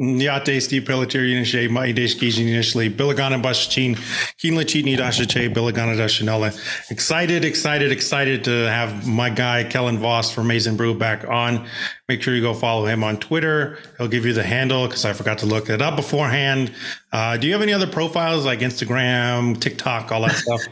Niate Steve Pelletier Unishe, Mai Deshkijin initially, Billigana Bashchin, Keenla Chitni Dashache, Billigana Dashanella. Excited, excited, excited to have my guy Kellen Voss from Maize n Brew back on. Make sure you go follow him on Twitter. He'll give you the handle because I forgot to look it up beforehand. Uh, do you have any other profiles like Instagram, TikTok, all that stuff?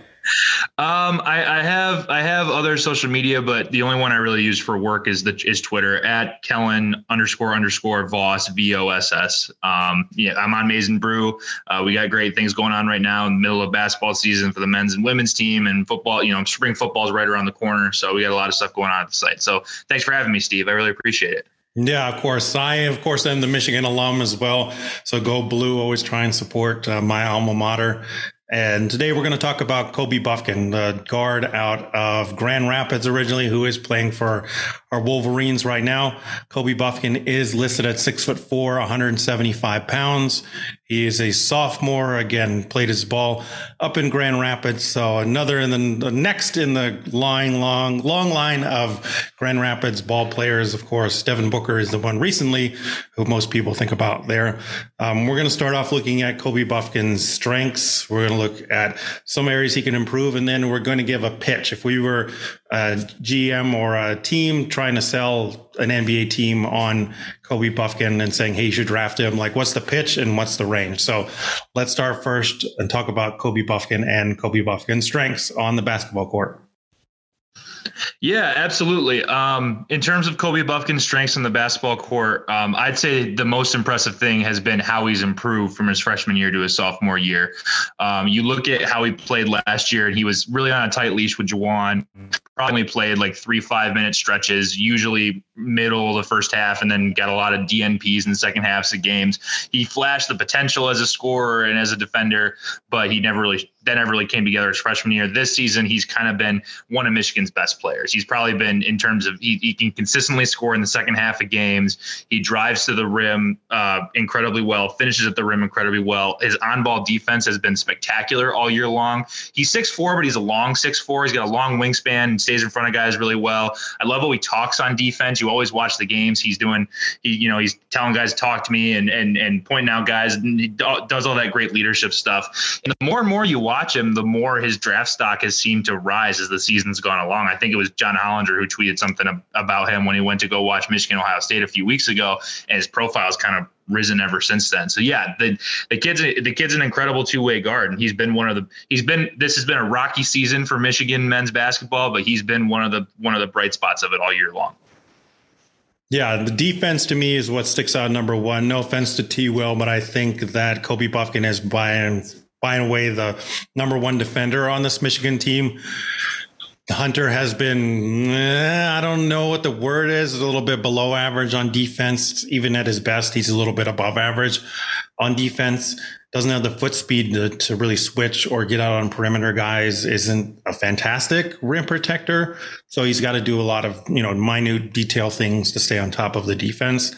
Um, I, I, have I have other social media, but the only one I really use for work is the is Twitter at Kellen underscore underscore Voss V O S S. Um, yeah, I'm on Maize n Brew. Uh, we got great things going on right now in the middle of basketball season for the men's and women's team, and football. You know, spring football is right around the corner, so we got a lot of stuff going on at the site. So thanks for having me, Steve. I really appreciate it. Yeah, of course. I, of course, am the Michigan alum as well. So go blue. Always try and support uh, my alma mater. And today we're going to talk about Kobe Bufkin, the guard out of Grand Rapids originally, who is playing for our Wolverines right now. Kobe Bufkin is listed at six foot four, 175 pounds. He is a sophomore. Again, played his ball up in Grand Rapids. So another, and then the next in the line, long, long line of Grand Rapids ball players. Of course, Devin Booker is the one recently who most people think about there. Um, we're going to start off looking at Kobe Bufkin's strengths. We're going to look at some areas he can improve, and then we're going to give a pitch. If we were a GM or a team trying to sell an NBA team on Kobe Bufkin and saying, hey, you should draft him, like what's the pitch and what's the range? So let's start first and talk about Kobe Bufkin and Kobe Bufkin's strengths on the basketball court. Yeah, absolutely. Um, in terms of Kobe Bufkin's strengths on the basketball court, um, I'd say the most impressive thing has been how he's improved from his freshman year to his sophomore year. Um, you look at how he played last year, and he was really on a tight leash with Juwan. Probably played like three five minute stretches, usually middle of the first half, and then got a lot of DNPs in the second halves of games. He flashed the potential as a scorer and as a defender, but he never really that never really came together his freshman year. This season, he's kind of been one of Michigan's best players. He's probably been in terms of he, he can consistently score in the second half of games. He drives to the rim uh, incredibly well, finishes at the rim incredibly well. His on-ball defense has been spectacular all year long. He's six four, but he's a long six four. He's got a long wingspan and stays in front of guys really well. I love how he talks on defense. You always watch the games. He's doing he you know he's telling guys to talk to me and and and pointing out guys. And he does all that great leadership stuff. And the more and more you watch watch him, the more his draft stock has seemed to rise as the season's gone along. I think it was John Hollinger who tweeted something about him when he went to go watch Michigan Ohio State a few weeks ago, and his profile's kind of risen ever since then. So yeah, the the kid's the kid's an incredible two way guard, and he's been one of the he's been this has been a rocky season for Michigan men's basketball, but he's been one of the one of the bright spots of it all year long. Yeah, the defense to me is what sticks out number one. No offense to T. Will, but I think that Kobe Bufkin has by by and away the number one defender on this Michigan team. Hunter has been, eh, I don't know what the word is, a little bit below average on defense. Even at his best, he's a little bit above average on defense. Doesn't have the foot speed to, to really switch or get out on perimeter guys. Isn't a fantastic rim protector. So he's got to do a lot of, you know, minute detail things to stay on top of the defense.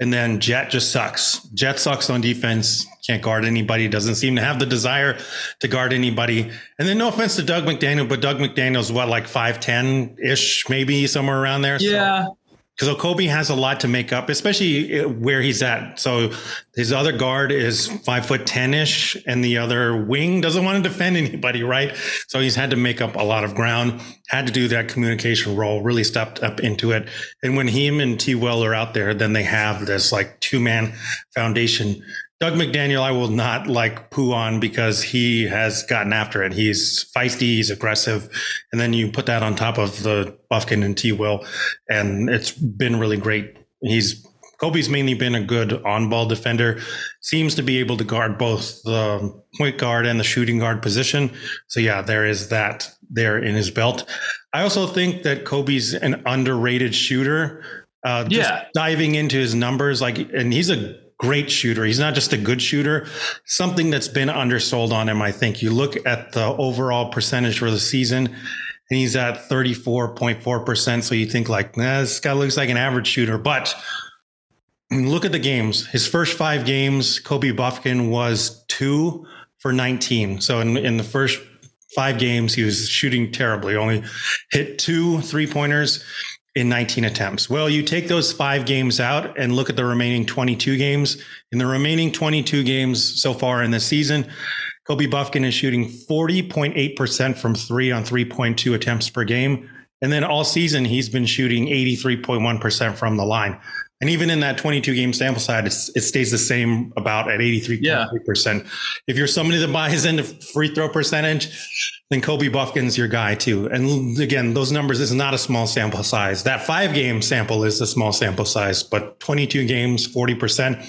And then Jett just sucks. Jett sucks on defense. Can't guard anybody. Doesn't seem to have the desire to guard anybody. And then no offense to Dug McDaniel, but Dug McDaniel's what, like 5'10 ish, maybe somewhere around there. Yeah. So because Kobe has a lot to make up, especially uh, where he's at. So his other guard is five foot ten ish, and the other wing doesn't want to defend anybody, right? So he's had to make up a lot of ground, had to do that communication role, really stepped up into it. And when him and T. Will are out there, then they have this like two man foundation Dug McDaniel, I will not like poo on because he has gotten after it. He's feisty, he's aggressive. And then you put that on top of the Bufkin and T Will, and it's been really great. He's Kobe's mainly been a good on ball defender, seems to be able to guard both the point guard and the shooting guard position. So, yeah, there is that there in his belt. I also think that Kobe's an underrated shooter. Uh, yeah. diving into his numbers, like, and he's a great shooter. He's not just a good shooter. Something that's been undersold on him, I think. You look at the overall percentage for the season, and he's at 34.4%. So you think like, nah, this guy looks like an average shooter. But look at the games. His first five games, Kobe Bufkin was two for 19. So in, in the first five games, he was shooting terribly. Only hit two three pointers in 19 attempts. Well, you take those five games out and look at the remaining 22 games. In the remaining 22 games so far in the season, Kobe Bufkin is shooting 40.8% from three on 3.2 attempts per game. And then all season, he's been shooting 83.1% from the line. And even in that 22 game sample size, it stays the same about at 83.3%. Yeah. If you're somebody that buys into free throw percentage, then Kobe Bufkin's your guy too. And again, those numbers is not a small sample size. That five game sample is a small sample size, but 22 games, 40%.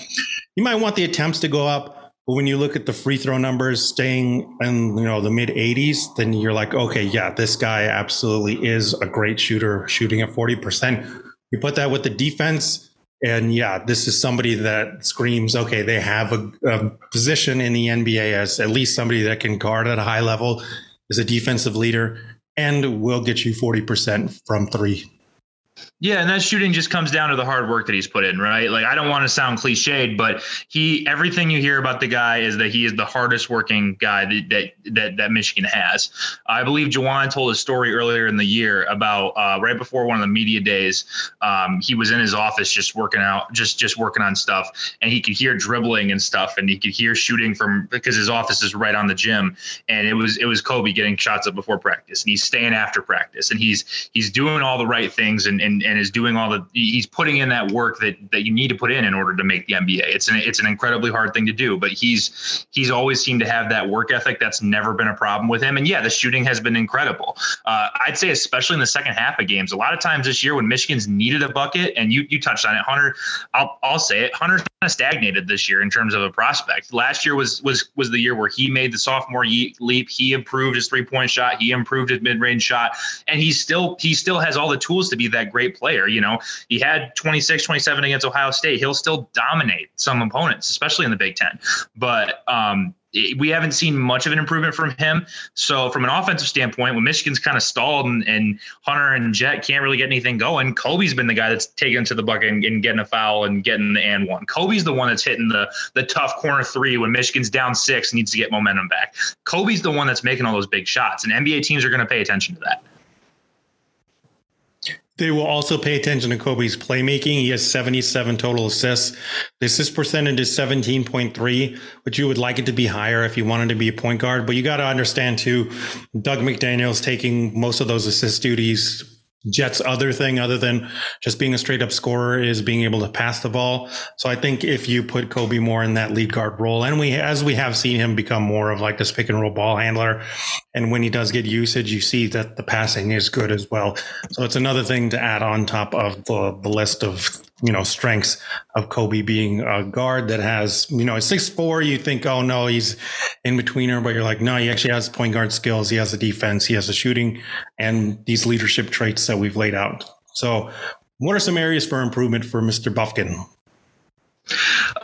You might want the attempts to go up. But when you look at the free throw numbers staying in you know the mid 80s, then you're like, okay, yeah, this guy absolutely is a great shooter, shooting at 40%. You put that with the defense, and yeah, this is somebody that screams, okay, they have a, a, position in the NBA as at least somebody that can guard at a high level, is a defensive leader, and will get you 40% from three. Yeah, and that shooting just comes down to the hard work that he's put in, right? Like I don't want to sound cliched, but he everything you hear about the guy is that he is the hardest working guy that that that, that Michigan has. I believe Juwan told a story earlier in the year about uh, right before one of the media days. Um, he was in his office just working out, just just working on stuff, and he could hear dribbling and stuff, and he could hear shooting from because his office is right on the gym, and it was it was Kobe getting shots up before practice, and he's staying after practice, and he's he's doing all the right things, and and and is doing all the he's putting in that work that that you need to put in in order to make the NBA. It's an it's an incredibly hard thing to do, but he's he's always seemed to have that work ethic. That's never been a problem with him. And yeah, the shooting has been incredible. Uh, I'd say especially in the second half of games. A lot of times this year when Michigan's needed a bucket, and you you touched on it, Hunter. I'll I'll say it. Hunter's kind of stagnated this year in terms of a prospect. Last year was was was the year where he made the sophomore leap. He improved his three point shot. He improved his mid range shot, and he still he still has all the tools to be that great player. You know, he had 26, 27 against Ohio State. He'll still dominate some opponents, especially in the Big Ten. But um, we haven't seen much of an improvement from him. So, from an offensive standpoint, when Michigan's kind of stalled and, and, Hunter and Jett can't really get anything going, Kobe's been the guy that's taken to the bucket and, and, getting a foul and getting the and one. Kobe's the one that's hitting the the tough corner three when Michigan's down six needs to get momentum back. Kobe's the one that's making all those big shots, and NBA teams are going to pay attention to that. They will also pay attention to Kobe's playmaking. He has 77 total assists. The assist percentage is 17.3, which you would like it to be higher if you wanted to be a point guard. But you got to understand too, Dug McDaniel's taking most of those assist duties Jett's other thing, other than just being a straight up scorer, is being able to pass the ball. So I think if you put Kobe more in that lead guard role, and we, as we have seen him become more of like this pick and roll ball handler, and when he does get usage, you see that the passing is good as well. So it's another thing to add on top of the, the list of you know strengths of Kobe being a guard that has you know a six four. You think, oh no, he's in betweener, but you're like, no, he actually has point guard skills. He has the defense. He has the shooting and these leadership traits that we've laid out. So, what are some areas for improvement for Mr. Bufkin?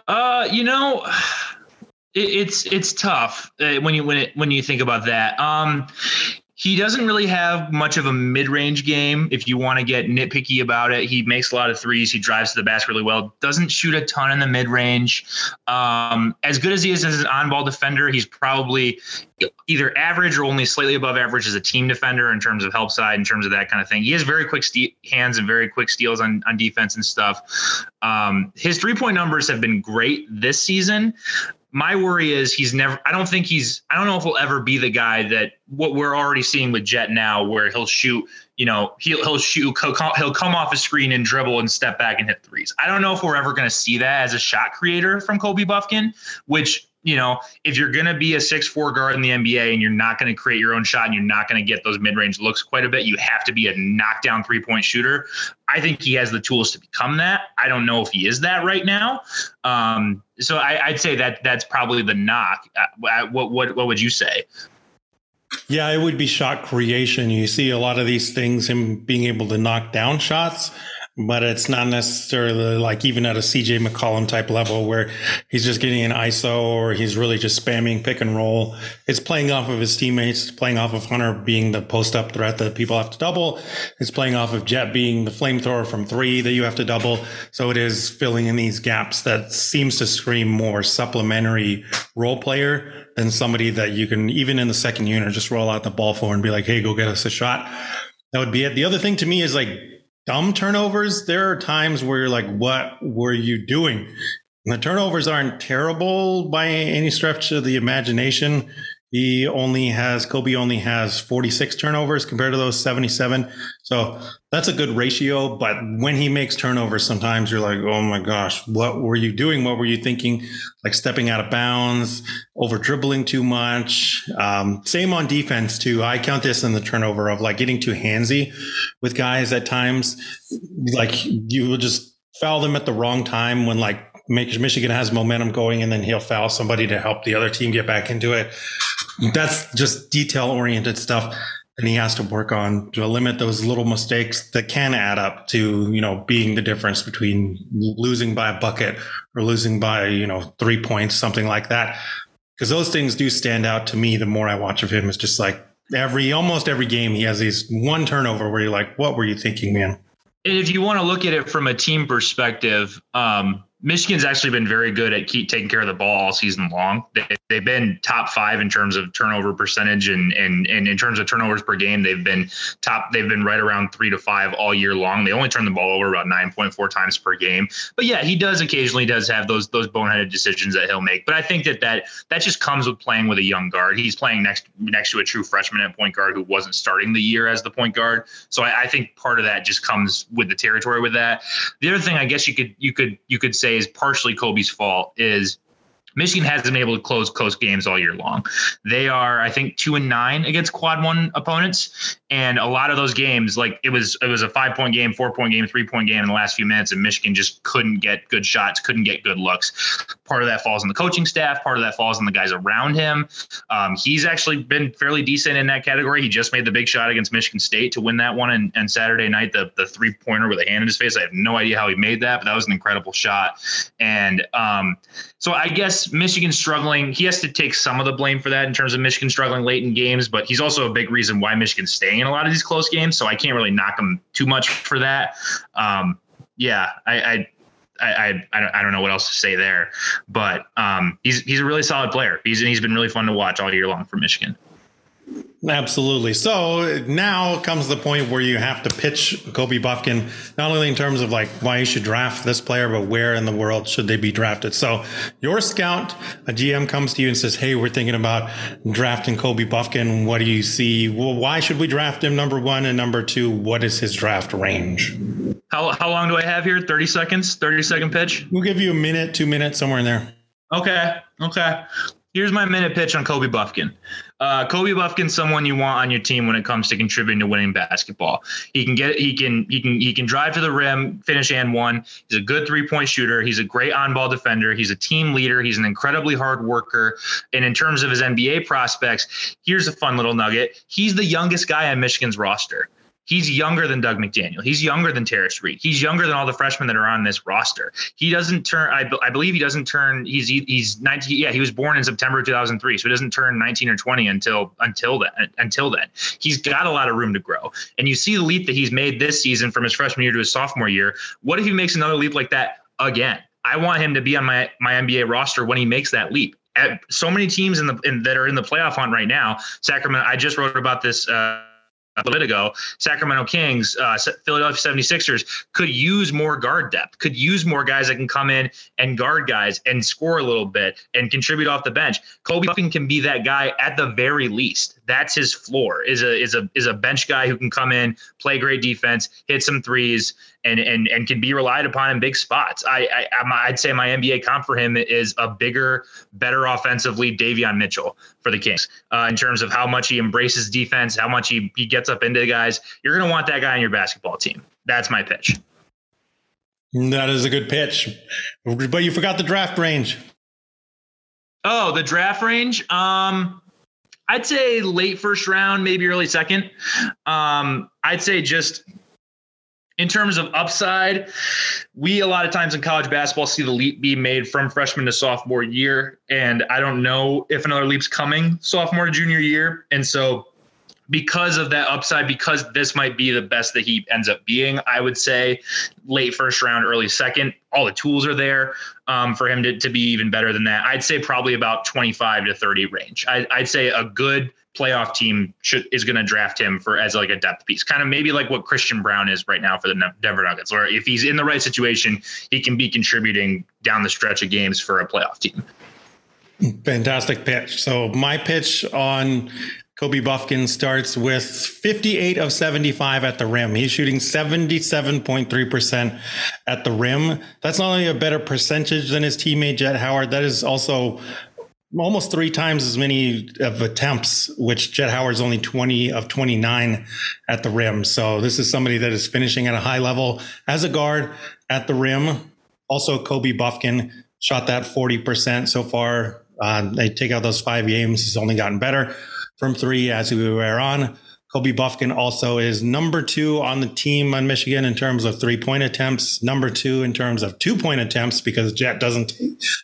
Uh, you know. It's it's tough uh, when you when it when you think about that. Um, he doesn't really have much of a mid-range game. If you want to get nitpicky about it, he makes a lot of threes. He drives to the basket really well. Doesn't shoot a ton in the mid-range. Um, as good as he is as an on-ball defender, he's probably either average or only slightly above average as a team defender in terms of help side, in terms of that kind of thing. He has very quick ste- hands and very quick steals on on defense and stuff. Um, his three-point numbers have been great this season my worry is he's never i don't think he's i don't know if he'll ever be the guy that what we're already seeing with jet now where he'll shoot you know he'll, he'll shoot he'll come off a screen and dribble and step back and hit threes. I don't know if we're ever going to see that as a shot creator from kobe bufkin which you know, if you're going to be a six four guard in the NBA and you're not going to create your own shot and you're not going to get those mid range looks quite a bit, you have to be a knockdown three point shooter. I think he has the tools to become that. I don't know if he is that right now. Um, so I, would say that that's probably the knock. Uh, what what what would you say? Yeah, it would be shot creation. You see a lot of these things, him being able to knock down shots but it's not necessarily like even at a CJ McCollum type level where he's just getting an ISO or he's really just spamming pick and roll. It's playing off of his teammates, playing off of Hunter being the post up threat that people have to double. It's playing off of Jett being the flamethrower from three that you have to double. So it is filling in these gaps that seems to scream more supplementary role player than somebody that you can even in the second unit just roll out the ball for and be like, hey, go get us a shot. That would be it. The other thing to me is like dumb turnovers, there are times where you're like, what were you doing? And the turnovers aren't terrible by any stretch of the imagination. He only has Kobe only has 46 turnovers compared to those 77. So that's a good ratio. But when he makes turnovers, sometimes you're like, oh my gosh, what were you doing? What were you thinking? Like stepping out of bounds, over dribbling too much. Um, same on defense too. I count this in the turnover of like getting too handsy with guys at times. Like you will just foul them at the wrong time when like Michigan has momentum going and then he'll foul somebody to help the other team get back into it. That's just detail oriented stuff and he has to work on to limit those little mistakes that can add up to you know being the difference between losing by a bucket or losing by you know three points something like that. Because those things do stand out to me the more i watch of him. It's just like every almost every game he has these one turnover where you're like what were you thinking man? If you want to look at it from a team perspective um, Michigan's actually been very good at keep taking care of the ball all season long. They, have been top five in terms of turnover percentage and, and and in terms of turnovers per game, they've been top. They've been right around three to five all year long. They only turn the ball over about nine point four times per game. But yeah, he does occasionally does have those those boneheaded decisions that he'll make. But I think that that that just comes with playing with a young guard. He's playing next next to a true freshman at point guard who wasn't starting the year as the point guard. So I, I think part of that just comes with the territory with that. The other thing I guess you could you could you could say say is partially Kobe's fault is Michigan hasn't been able to close close games all year long. They are, I think, two and nine against quad one opponents, and a lot of those games, like it was, it was a five point game, four point game, three point game in the last few minutes, and Michigan just couldn't get good shots, couldn't get good looks. Part of that falls on the coaching staff. Part of that falls on the guys around him. Um, he's actually been fairly decent in that category. He just made the big shot against Michigan State to win that one, and, and Saturday night the the three pointer with a hand in his face. I have no idea how he made that, but that was an incredible shot. And um, so I guess Michigan struggling. He has to take some of the blame for that in terms of Michigan struggling late in games, but he's also a big reason why Michigan's staying in a lot of these close games. So I can't really knock him too much for that. Um, yeah, I, I I, I, I don't know what else to say there, but um, he's he's a really solid player. He's he's been really fun to watch all year long for Michigan. Absolutely. So now comes the point where you have to pitch Kobe Bufkin, not only in terms of like why you should draft this player, but where in the world should they be drafted. So your scout, a GM comes to you and says, Hey, we're thinking about drafting Kobe Bufkin. What do you see? Well, why should we draft him? Number one and number two, what is his draft range? How, how long do I have here? 30 seconds, 30 second pitch. We'll give you a minute, two minutes, somewhere in there. Okay. Okay. Here's my minute pitch on Kobe Bufkin. Uh, Kobe Bufkin's someone you want on your team when it comes to contributing to winning basketball. He can get, he can, he can, he can drive to the rim, finish and one. He's a good three point shooter. He's a great on ball defender. He's a team leader. He's an incredibly hard worker. And in terms of his NBA prospects, here's a fun little nugget. He's the youngest guy on Michigan's roster. He's younger than Dug McDaniel. He's younger than Tarris Reed. He's younger than all the freshmen that are on this roster. He doesn't turn. I, I believe he doesn't turn. He's he's 19. Yeah, he was born in September 2003, so he doesn't turn 19 or 20 until until then. Until then, he's got a lot of room to grow. And you see the leap that he's made this season from his freshman year to his sophomore year. What if he makes another leap like that again? I want him to be on my my NBA roster when he makes that leap so many teams in the in, that are in the playoff hunt right now. Sacramento. I just wrote about this. Uh, a bit ago, Sacramento Kings, uh, Philadelphia 76ers could use more guard depth, could use more guys that can come in and guard guys and score a little bit and contribute off the bench. Kobe can be that guy at the very least. That's his floor. Is a is a is a bench guy who can come in, play great defense, hit some threes, and and and can be relied upon in big spots. I, I I'd say my NBA comp for him is a bigger, better offensively Davion Mitchell for the Kings uh, in terms of how much he embraces defense, how much he he gets up into the guys. You're going to want that guy on your basketball team. That's my pitch. That is a good pitch, but you forgot the draft range. Oh, the draft range. Um, I'd say late first round, maybe early second. Um, I'd say just in terms of upside, we a lot of times in college basketball see the leap be made from freshman to sophomore year. And I don't know if another leap's coming sophomore junior year. And so because of that upside, because this might be the best that he ends up being, I would say late first round, early second. All the tools are there um, for him to, to be even better than that. I'd say probably about 25 to 30 range. I, I'd say a good playoff team should is going to draft him for as like a depth piece, kind of maybe like what Christian Braun is right now for the Denver Nuggets. Or if he's in the right situation, he can be contributing down the stretch of games for a playoff team. Fantastic pitch. So my pitch on Kobe Bufkin starts with 58 of 75 at the rim. He's shooting 77.3% at the rim. That's not only a better percentage than his teammate Jett Howard, that is also almost three times as many of attempts, which Jett Howard's only 20 of 29 at the rim. So this is somebody that is finishing at a high level as a guard at the rim. Also, Kobe Bufkin shot that 40% so far. Uh, they take out those five games. He's only gotten better from three as we wear on. Kobe Bufkin also is number two on the team on Michigan in terms of three point attempts, number two in terms of two point attempts because Jett doesn't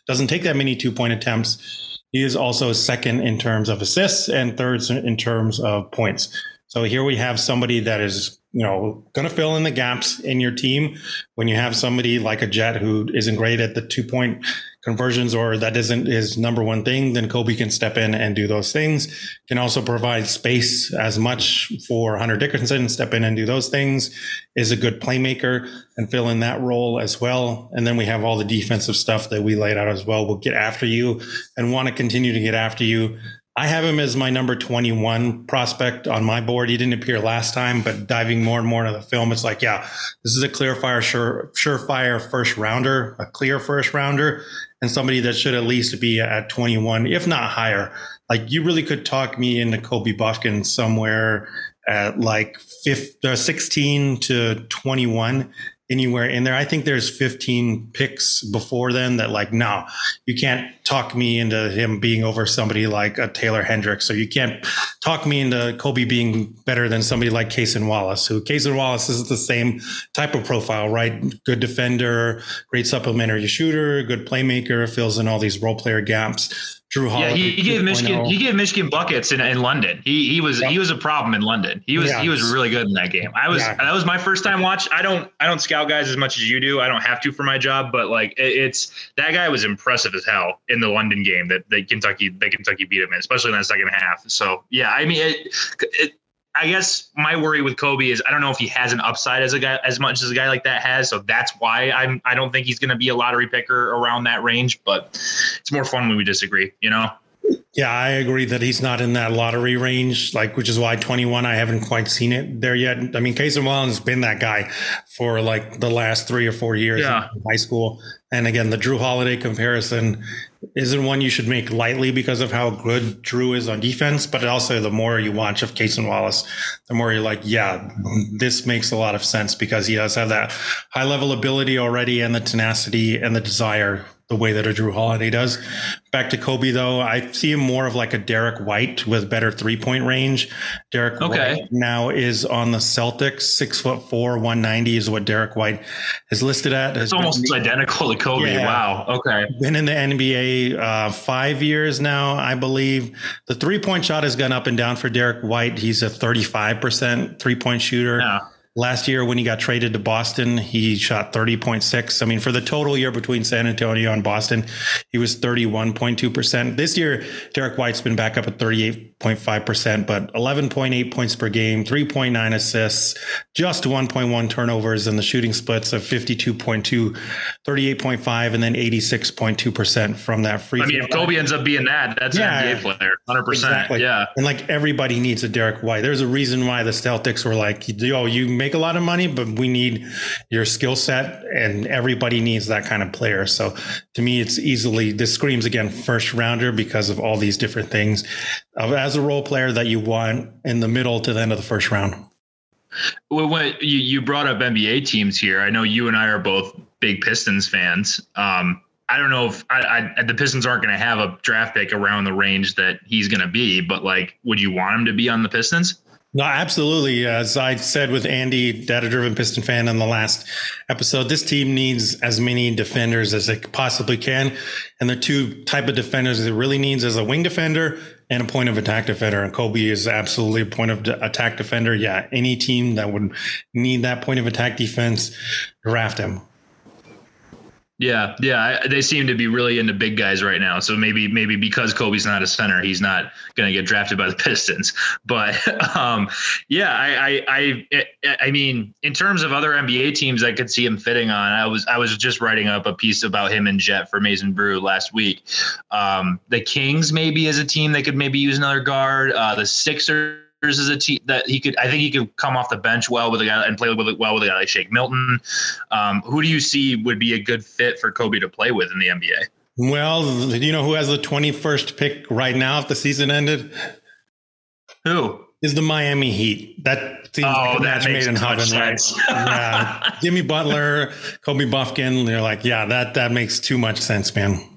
doesn't take that many two point attempts. He is also second in terms of assists and third in terms of points. So here we have somebody that is, you know, going to fill in the gaps in your team. When you have somebody like a Jett who isn't great at the two point conversions or that isn't his number one thing, then Kobe can step in and do those things. Can also provide space as much for Hunter Dickinson, step in and do those things, is a good playmaker and fill in that role as well. And then we have all the defensive stuff that we laid out as well. We'll get after you and want to continue to get after you. I have him as my number 21 prospect on my board. He didn't appear last time, but diving more and more into the film, it's like, yeah, this is a clear fire, sure, surefire first rounder, a clear first rounder and somebody that should at least be at 21, if not higher. Like you really could talk me into Kobe Bufkin somewhere at like 15, uh, 16 to 21 anywhere in there. I think there's 15 picks before then that like, no, you can't talk me into him being over somebody like a Taylor Hendricks. So you can't talk me into Kobe being better than somebody like Cason Wallace, who Cason Wallace is the same type of profile, right? Good defender, great supplementary shooter, good playmaker, fills in all these role player gaps. Jrue Holiday. Yeah, he, he gave Michigan he gave Michigan buckets in, in London. He he was yep. he was a problem in London. He was yeah. he was really good in that game. I was yeah. that was my first time watch. I don't I don't scout guys as much as you do. I don't have to for my job, but like it, it's that guy was impressive as hell in the London game that that Kentucky that Kentucky beat him in, especially in that second half. So yeah, I mean it, it I guess my worry with Kobe is I don't know if he has an upside as a guy as much as a guy like that has. So that's why I'm I don't think he's going to be a lottery picker around that range. But it's more fun when we disagree, you know. Yeah, I agree that he's not in that lottery range, like which is why 21 I haven't quite seen it there yet. I mean, Cason Wallace has been that guy for like the last three or four years yeah. in high school. And again, the Jrue Holiday comparison isn't one you should make lightly because of how good Jrue is on defense, but also the more you watch of Cason Wallace, the more you're like, yeah, this makes a lot of sense because he does have that high level ability already and the tenacity and the desire the way that a Jrue Holiday does. Back to Kobe though, I see him more of like a Derrick White with better three point range. Derrick okay. White now is on the Celtics, six foot four, one ninety is what Derrick White is listed at. It's almost been, identical to Kobe. Yeah, wow. Okay. Been in the NBA uh, five years now, I believe. The three point shot has gone up and down for Derrick White. He's a thirty five percent three point shooter. Yeah. Last year, when he got traded to Boston, he shot 30.6. I mean, for the total year between San Antonio and Boston, he was 31.2%. This year, Derrick White's been back up at 38.5%, but 11.8 points per game, 3.9 assists, just 1.1 turnovers, and the shooting splits of 52.2, 38.5, and then 86.2% from that free I mean, if Kobe ends up being that, that's yeah, an NBA player, 100%. Exactly. Yeah. And like everybody needs a Derrick White. There's a reason why the Celtics were like, yo, you make make a lot of money, but we need your skill set, and everybody needs that kind of player. So to me, it's easily this screams again first rounder because of all these different things as a role player that you want in the middle to the end of the first round. Well, when you, you brought up NBA teams here, I know you and I are both big Pistons fans. Um, I don't know if I, I, the Pistons aren't going to have a draft pick around the range that he's going to be, but like, would you want him to be on the Pistons? No, absolutely. As I said with Andy, data driven Piston fan in the last episode, this team needs as many defenders as it possibly can. And the two type of defenders it really needs is a wing defender and a point of attack defender. And Kobe is absolutely a point of attack defender. Yeah, any team that would need that point of attack defense, draft him. Yeah, yeah, they seem to be really into big guys right now. So maybe maybe because Kobe's not a center, he's not going to get drafted by the Pistons. But um, yeah, I, I I I mean, in terms of other NBA teams, I could see him fitting on. I was I was just writing up a piece about him and Jett for Maize n Brew last week. Um, the Kings maybe as a team that could maybe use another guard. Uh, the Sixers is a team that he could. I think he could come off the bench well with a guy and play with well with a guy like Shake Milton. Um, who do you see would be a good fit for Kobe to play with in the NBA? Well, do you know who has the twenty first pick right now if the season ended? Who? Is the Miami Heat. That seems oh, like a match made in heaven, right? yeah. Jimmy Butler, Kobe Bufkin. They're like, yeah, that that makes too much sense, man.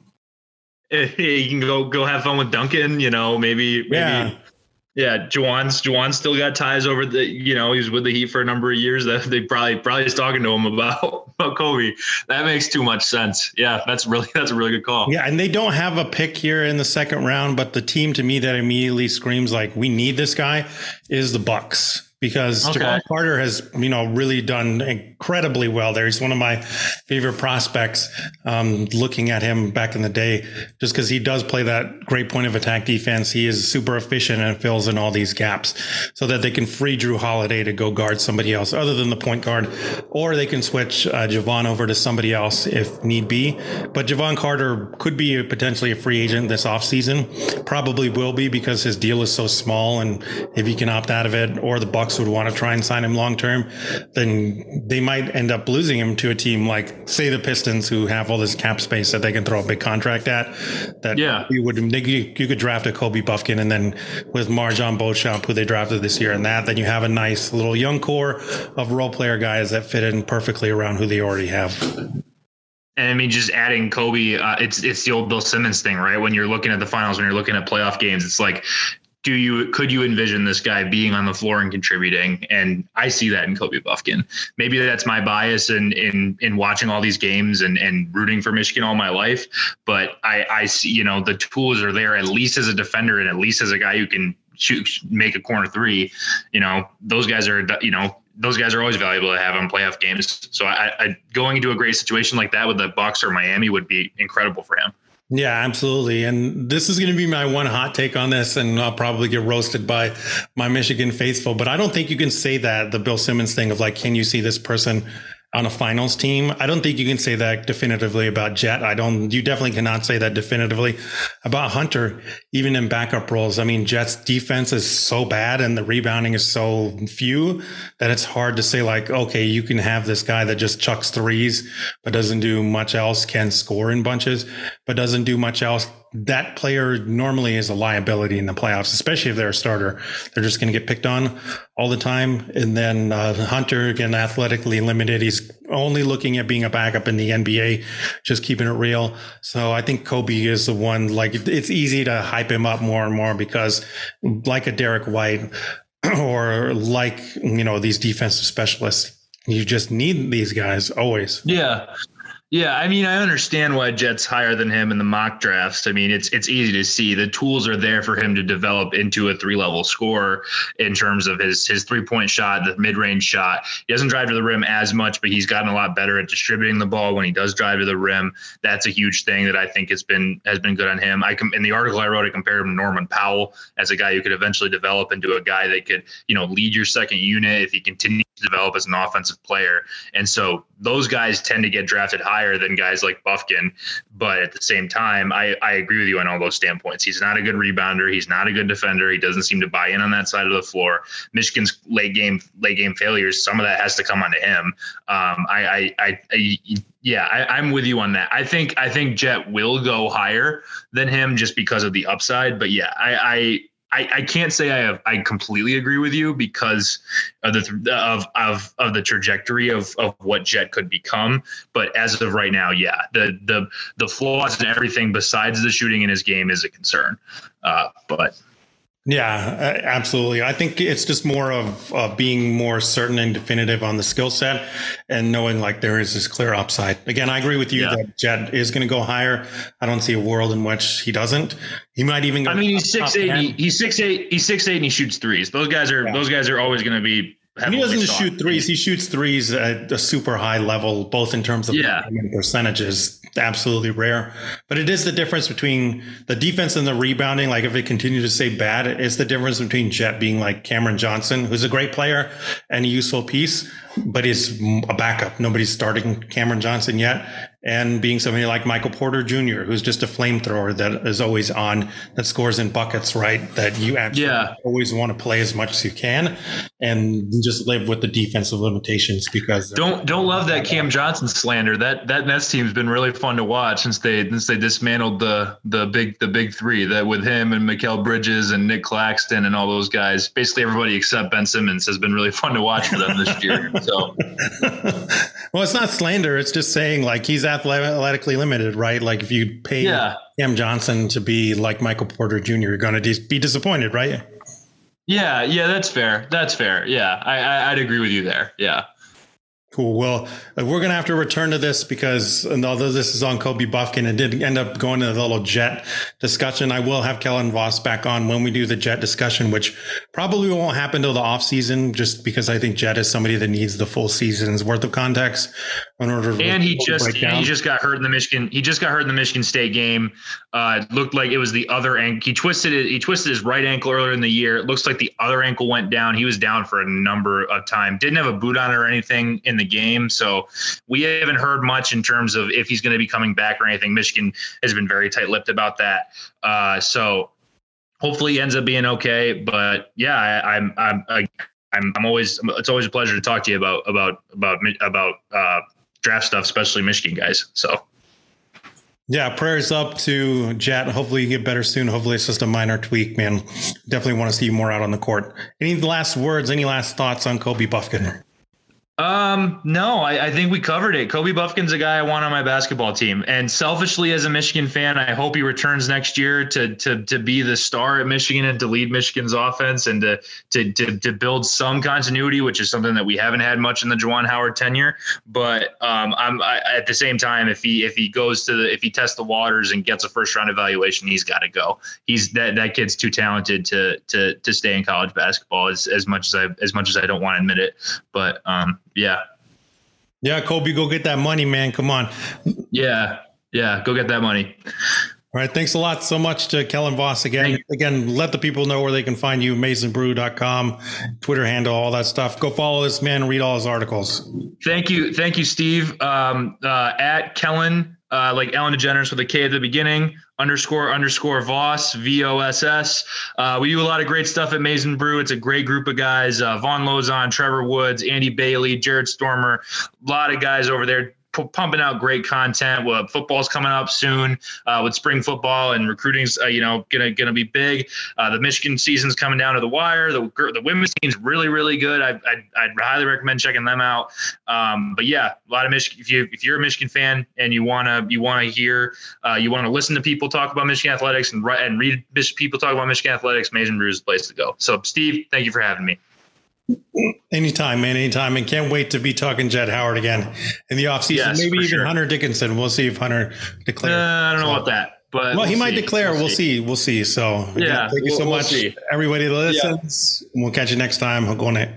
You can go go have fun with Duncan, you know, maybe, maybe yeah. Juwan's Juwan still got ties over the you know, he's with the Heat for a number of years. That they probably probably is talking to him about, about Kobe. That makes too much sense. Yeah, that's really that's a really good call. Yeah, and they don't have a pick here in the second round, but the team to me that immediately screams like we need this guy is the Bucks because okay. Carter has, you know, really done incredibly well there. He's one of my favorite prospects. Um, looking at him back in the day, just because he does play that great point of attack defense, he is super efficient and fills in all these gaps, so that they can free Jrue Holiday to go guard somebody else other than the point guard, or they can switch uh, Jevon over to somebody else if need be. But Jevon Carter could be a, potentially a free agent this offseason. Probably will be because his deal is so small, and if he can opt out of it, or the Bucks would want to try and sign him long term, then they might end up losing him to a team like, say, the Pistons, who have all this cap space that they can throw a big contract at. That yeah, you would they, you could draft a Kobe Bufkin, and then with MarJon Beauchamp, who they drafted this year, and that, then you have a nice little young core of role player guys that fit in perfectly around who they already have. And I mean, just adding Kobe, uh, it's it's the old Bill Simmons thing, right? When you're looking at the finals, when you're looking at playoff games, it's like do you could you envision this guy being on the floor and contributing? And I see that in Kobe Bufkin. Maybe that's my bias in in in watching all these games and and rooting for Michigan all my life. But I I see you know the tools are there at least as a defender and at least as a guy who can shoot make a corner three. You know those guys are you know those guys are always valuable to have on playoff games. So I, I going into a great situation like that with the Bucks or Miami would be incredible for him. Yeah, absolutely. And this is going to be my one hot take on this, and I'll probably get roasted by my Michigan faithful. But I don't think you can say that the Bill Simmons thing of like, can you see this person on a finals team. I don't think you can say that definitively about Jett. I don't, you definitely cannot say that definitively about Hunter, even in backup roles. I mean, Jett's defense is so bad and the rebounding is so few that it's hard to say like, okay, you can have this guy that just chucks threes, but doesn't do much else, can score in bunches, but doesn't do much else that player normally is a liability in the playoffs, especially if they're a starter. They're just going to get picked on all the time. And then uh, Hunter, again, athletically limited. He's only looking at being a backup in the NBA, just keeping it real. So I think Kobe is the one, like, it's easy to hype him up more and more because, like a Derrick White or like, you know, these defensive specialists, you just need these guys always. Yeah. Yeah, I mean, I understand why Jett's higher than him in the mock drafts. I mean, it's it's easy to see the tools are there for him to develop into a three level scorer in terms of his his three point shot, the mid range shot. He doesn't drive to the rim as much, but he's gotten a lot better at distributing the ball when he does drive to the rim. That's a huge thing that I think has been has been good on him. I com- in the article I wrote, I compared him to Norman Powell as a guy who could eventually develop into a guy that could you know lead your second unit if he continues to develop as an offensive player. And so those guys tend to get drafted high higher than guys like Bufkin. But at the same time, I, I agree with you on all those standpoints. He's not a good rebounder. He's not a good defender. He doesn't seem to buy in on that side of the floor. Michigan's late game late game failures. Some of that has to come onto him. Um, I, I, I, I yeah, I, am with you on that. I think I think Jett will go higher than him just because of the upside. But yeah, I, I I, I can't say I have I completely agree with you because of the of of of the trajectory of of what Jett could become. But as of right now, yeah, the the the flaws and everything besides the shooting in his game is a concern. Uh, but yeah, absolutely. I think it's just more of, of being more certain and definitive on the skill set and knowing like there is this clear upside. Again, I agree with you yeah. that Jett is going to go higher. I don't see a world in which he doesn't. He might even. go I mean, he's six eight. He's six eight. He's six eight, and he shoots threes. Those guys are yeah. those guys are always going to be he doesn't shoot threes. He shoots threes at a super high level, both in terms of yeah. percentages. Absolutely rare. But it is the difference between the defense and the rebounding. Like if it continues to stay bad, it's the difference between Jett being like Cameron Johnson, who's a great player and a useful piece, but he's a backup. Nobody's starting Cameron Johnson yet and being somebody like Michael Porter Jr., who's just a flamethrower that is always on, that scores in buckets, right? That you actually yeah. always want to play as much as you can, and just live with the defensive limitations because don't don't love that Cam Johnson slander. That that Nets team's been really fun to watch since they since they dismantled the the big the big three that with him and Mikal Bridges and Nick Claxton and all those guys. Basically, everybody except Ben Simmons has been really fun to watch for them this year. So, well, it's not slander. It's just saying like he's athletically limited, right? Like if you pay yeah. Cam Johnson to be like Michael Porter Jr., you're going to be disappointed, right? Yeah, yeah, that's fair. That's fair. Yeah, I, I I'd agree with you there. Yeah. Cool. Well, uh, we're going to have to return to this because although this is on Kobe Bufkin, it did end up going to the little jet discussion. I will have Kellen Voss back on when we do the jet discussion, which probably won't happen till the off season, just because I think Jett is somebody that needs the full season's worth of context in order. To and he just he just got hurt in the Michigan. He just got hurt in the Michigan State game. Uh, it looked like it was the other ankle. He twisted it. He twisted his right ankle earlier in the year. It looks like the other ankle went down. He was down for a number of time. Didn't have a boot on or anything in the game. So we haven't heard much in terms of if he's going to be coming back or anything. Michigan has been very tight lipped about that. Uh, so hopefully he ends up being okay. But yeah, I, I'm, I'm, I'm, I'm always, it's always a pleasure to talk to you about, about, about, about, uh, draft stuff, especially Michigan guys. So. Yeah, prayers up to Jett. Hopefully you get better soon. Hopefully it's just a minor tweak, man. Definitely want to see you more out on the court. Any last words, any last thoughts on Kobe Bufkin? Um, no, I, I, think we covered it. Kobe Bufkin's a guy I want on my basketball team. And selfishly, as a Michigan fan, I hope he returns next year to to to be the star at Michigan and to lead Michigan's offense and to to to, to build some continuity, which is something that we haven't had much in the Juwan Howard tenure. But um, I'm I, at the same time, if he if he goes to the if he tests the waters and gets a first round evaluation, he's got to go. He's that that kid's too talented to to to stay in college basketball as as much as I as much as I don't want to admit it. But um, yeah. Yeah, Kobe, go get that money, man. Come on. Yeah. Yeah. Go get that money. All right. Thanks a lot so much to Kellen Voss again. Again, let the people know where they can find you, maizenbrew.com, Twitter handle, all that stuff. Go follow this man, read all his articles. Thank you. Thank you, Steve. Um, uh, at Kellen, uh, like Ellen DeGeneres with a K at the beginning, underscore underscore Voss, V O S S. Uh, we do a lot of great stuff at Maize n Brew. It's a great group of guys uh, Vaughn Lozon, Trevor Woods, Andy Bailey, Jared Stormer, a lot of guys over there pumping out great content. Well, football's coming up soon uh, with spring football and recruiting's uh, you know gonna gonna be big. Uh, the Michigan season's coming down to the wire. The the women's team's really really good. I, I I'd highly recommend checking them out. Um, but yeah, a lot of Michigan. If you if you're a Michigan fan and you wanna you wanna hear uh, you wanna listen to people talk about Michigan athletics and and read people talk about Michigan athletics, Maize n Brew is the place to go. So Steve, thank you for having me. Anytime, man, anytime. And can't wait to be talking Jett Howard again in the offseason. Yes, Maybe even sure. Hunter Dickinson. We'll see if Hunter declares. Uh, I don't know about that. But well, we'll he see. might declare. We'll, we'll see. see. We'll see. So yeah, thank you so we'll, much, everybody that listens. Yeah. We'll catch you next time. Go on it.